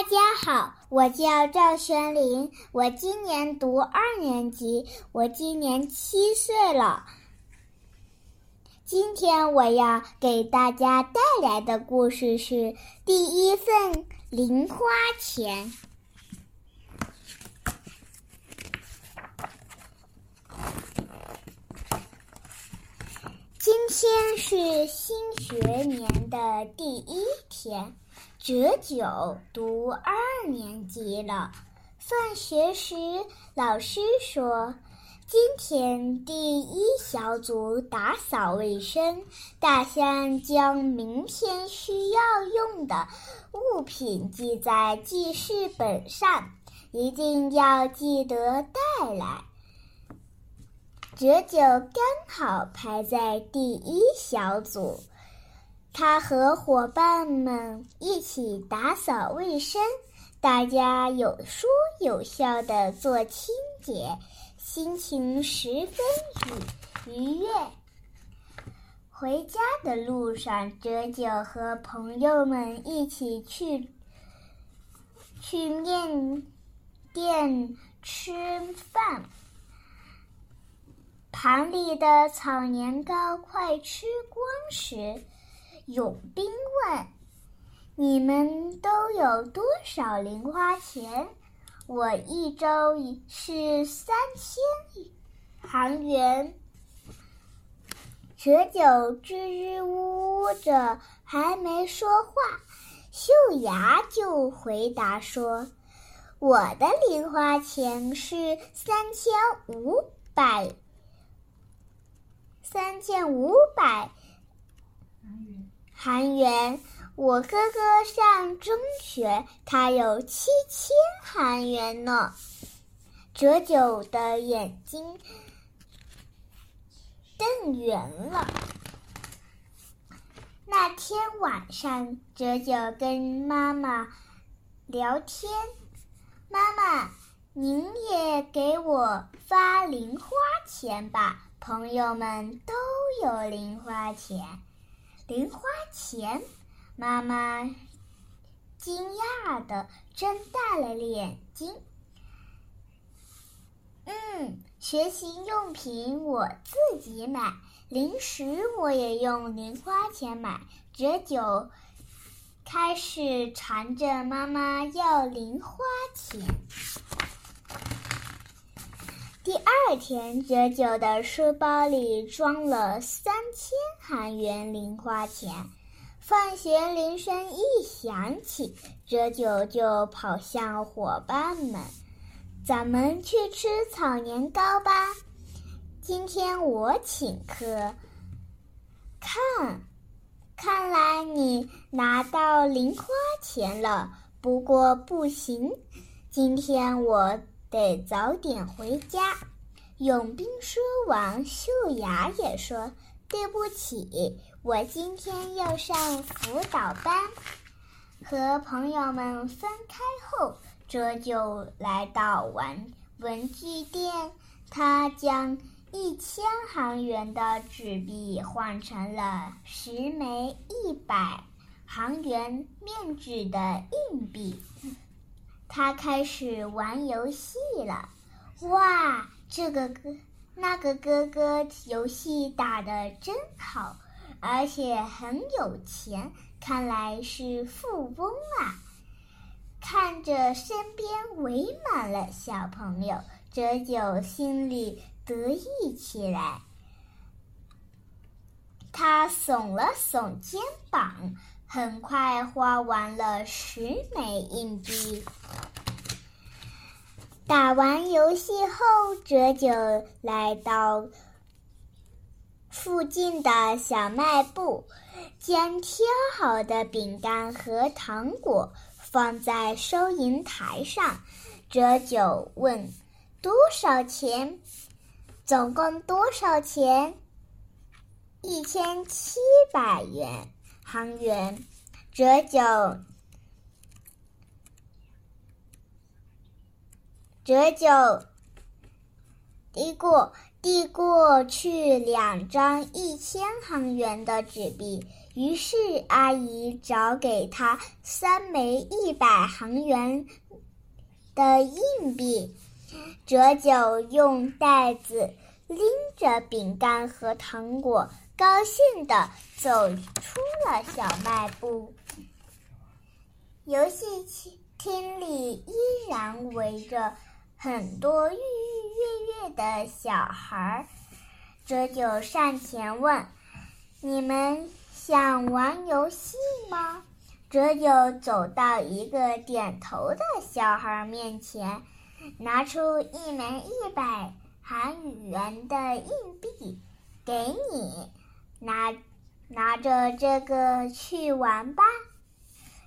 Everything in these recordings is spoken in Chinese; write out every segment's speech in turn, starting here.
大家好，我叫赵玄林，我今年读二年级，我今年七岁了。今天我要给大家带来的故事是《第一份零花钱》。今天是新学年的第一天。哲九读二年级了。放学时，老师说：“今天第一小组打扫卫生，大家将明天需要用的物品记在记事本上，一定要记得带来。”哲九刚好排在第一小组。他和伙伴们一起打扫卫生，大家有说有笑的做清洁，心情十分愉愉悦。回家的路上，哲九和朋友们一起去去面店吃饭，盘里的炒年糕快吃光时。永兵问：“你们都有多少零花钱？”我一周是三千韩元。哲九支支吾吾着，还没说话，秀牙就回答说：“我的零花钱是三千五百，三千五百。”韩元，我哥哥上中学，他有七千韩元呢。哲九的眼睛瞪圆了。那天晚上，哲九跟妈妈聊天：“妈妈，您也给我发零花钱吧，朋友们都有零花钱。”零花钱，妈妈惊讶的睁大了眼睛。嗯，学习用品我自己买，零食我也用零花钱买。哲九开始缠着妈妈要零花钱。第二天，哲九的书包里装了三千韩元零花钱。放学铃声一响起，哲九就跑向伙伴们：“咱们去吃炒年糕吧！今天我请客。”看，看来你拿到零花钱了。不过不行，今天我。得早点回家。永兵说完，秀雅也说：“对不起，我今天要上辅导班。”和朋友们分开后，这就来到玩文具店。他将一千韩元的纸币换成了十枚一百韩元面值的硬币。他开始玩游戏了，哇！这个哥，那个哥哥游戏打得真好，而且很有钱，看来是富翁啊！看着身边围满了小朋友，哲九心里得意起来。他耸了耸肩膀。很快花完了十枚硬币。打完游戏后，哲九来到附近的小卖部，将挑好的饼干和糖果放在收银台上。哲九问：“多少钱？总共多少钱？”一千七百元。汤圆，折九，折九，递过递过去两张一千韩元的纸币，于是阿姨找给他三枚一百行元的硬币。折九用袋子拎着饼干和糖果，高兴地走出了小卖部。游戏厅里依然围着很多跃跃跃跃的小孩儿。折九上前问：“你们想玩游戏吗？”折九走到一个点头的小孩面前。拿出一枚一百韩元的硬币，给你，拿拿着这个去玩吧。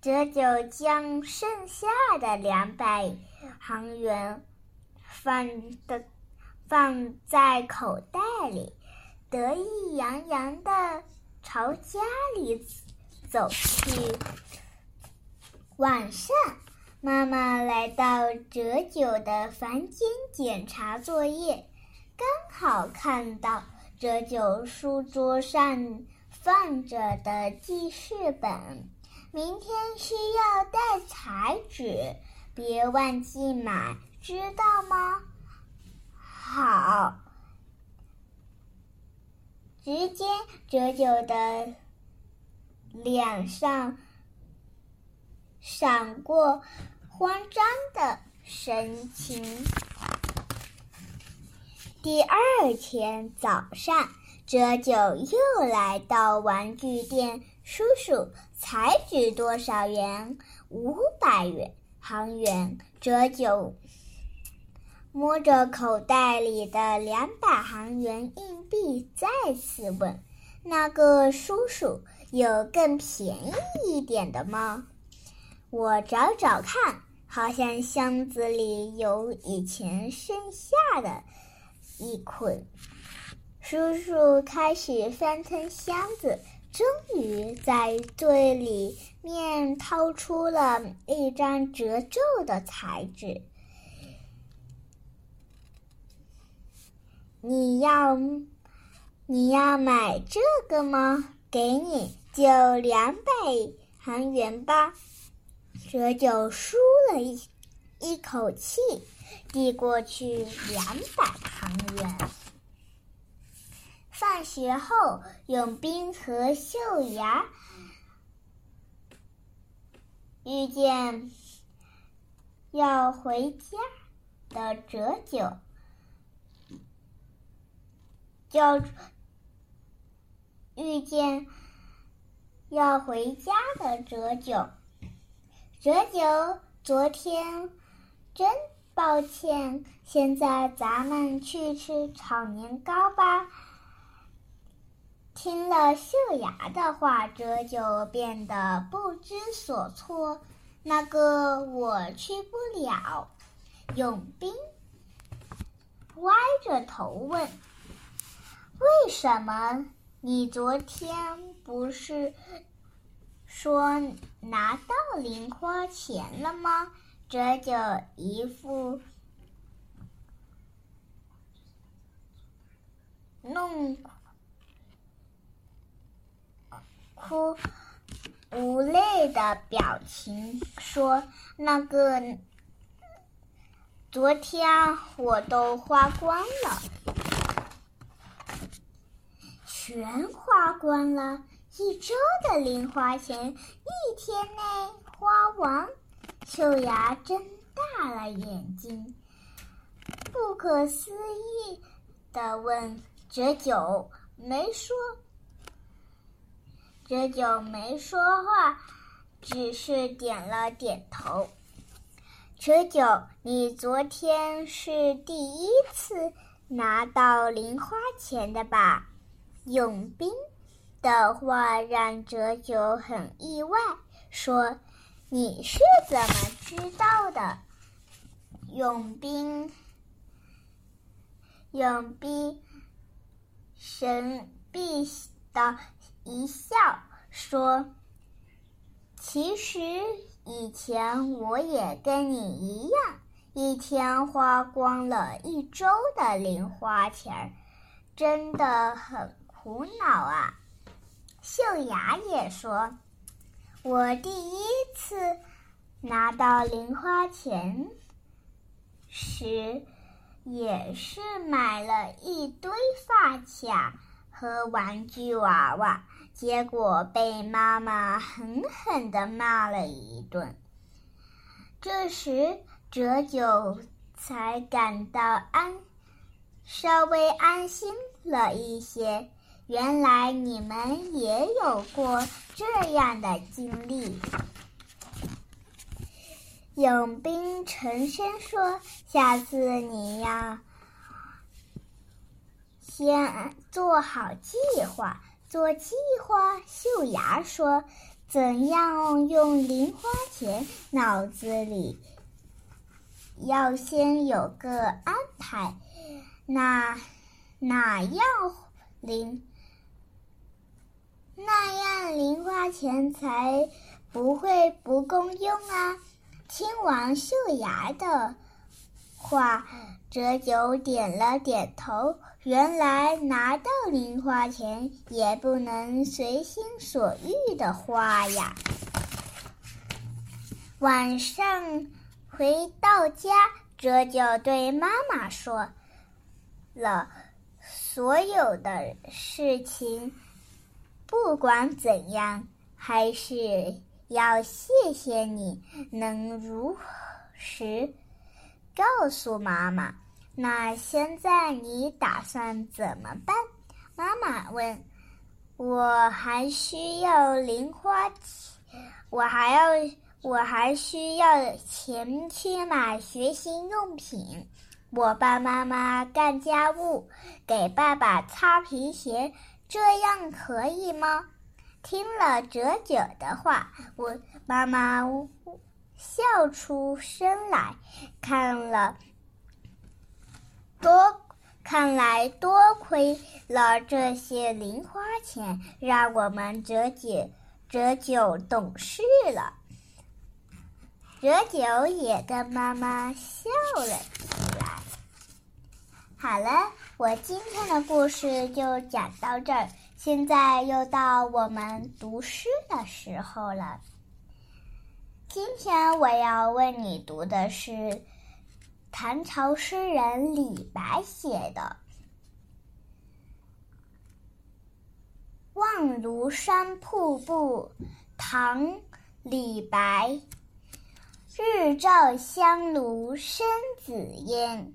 折九将剩下的两百韩元放的放在口袋里，得意洋洋的朝家里走去。晚上。妈妈来到折九的房间检查作业，刚好看到折九书桌上放着的记事本。明天需要带彩纸，别忘记买，知道吗？好。只见折九的脸上闪过。慌张的神情。第二天早上，折九又来到玩具店。叔叔，彩纸多少元？五百元，行元。折九摸着口袋里的两百行元硬币，再次问：“那个叔叔，有更便宜一点的吗？”我找找看，好像箱子里有以前剩下的一捆。叔叔开始翻腾箱子，终于在最里面掏出了一张褶皱的彩纸。你要你要买这个吗？给你，就两百韩元吧。折九舒了一一口气，递过去两百韩元。放学后，永斌和秀雅遇见要回家的折九，叫遇见要回家的折九。折九，昨天真抱歉。现在咱们去吃炒年糕吧。听了秀雅的话，折九变得不知所措。那个我去不了。永斌歪着头问：“为什么？你昨天不是？”说拿到零花钱了吗？这就一副弄哭无泪的表情说：“那个昨天我都花光了，全花光了。”一周的零花钱，一天内花完。秀雅睁大了眼睛，不可思议的问：“折九没说。”折九没说话，只是点了点头。折九，你昨天是第一次拿到零花钱的吧？永斌。的话让折九很意外，说：“你是怎么知道的？”永斌，永斌神秘的一笑，说：“其实以前我也跟你一样，一天花光了一周的零花钱，真的很苦恼啊。”秀雅也说：“我第一次拿到零花钱时，也是买了一堆发卡和玩具娃娃，结果被妈妈狠狠的骂了一顿。这时，哲九才感到安，稍微安心了一些。”原来你们也有过这样的经历。永兵陈生说：“下次你要先做好计划。”做计划，秀牙说：“怎样用零花钱？脑子里要先有个安排。那哪样零？”那样零花钱才不会不够用啊！听完秀牙的话，哲九点了点头。原来拿到零花钱也不能随心所欲的花呀。晚上回到家，哲九对妈妈说了所有的事情。不管怎样，还是要谢谢你能如实告诉妈妈。那现在你打算怎么办？妈妈问。我还需要零花钱，我还要，我还需要钱去买学习用品。我帮妈妈干家务，给爸爸擦皮鞋。这样可以吗？听了哲九的话，我妈妈笑出声来。看了，多看来多亏了这些零花钱，让我们哲九哲九懂事了。哲九也跟妈妈笑了。好了。我今天的故事就讲到这儿，现在又到我们读诗的时候了。今天我要为你读的是唐朝诗人李白写的《望庐山瀑布》。唐·李白，日照香炉生紫烟。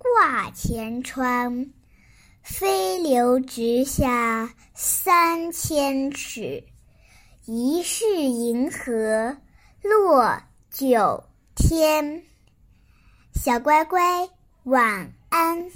挂前川，飞流直下三千尺，疑是银河落九天。小乖乖，晚安。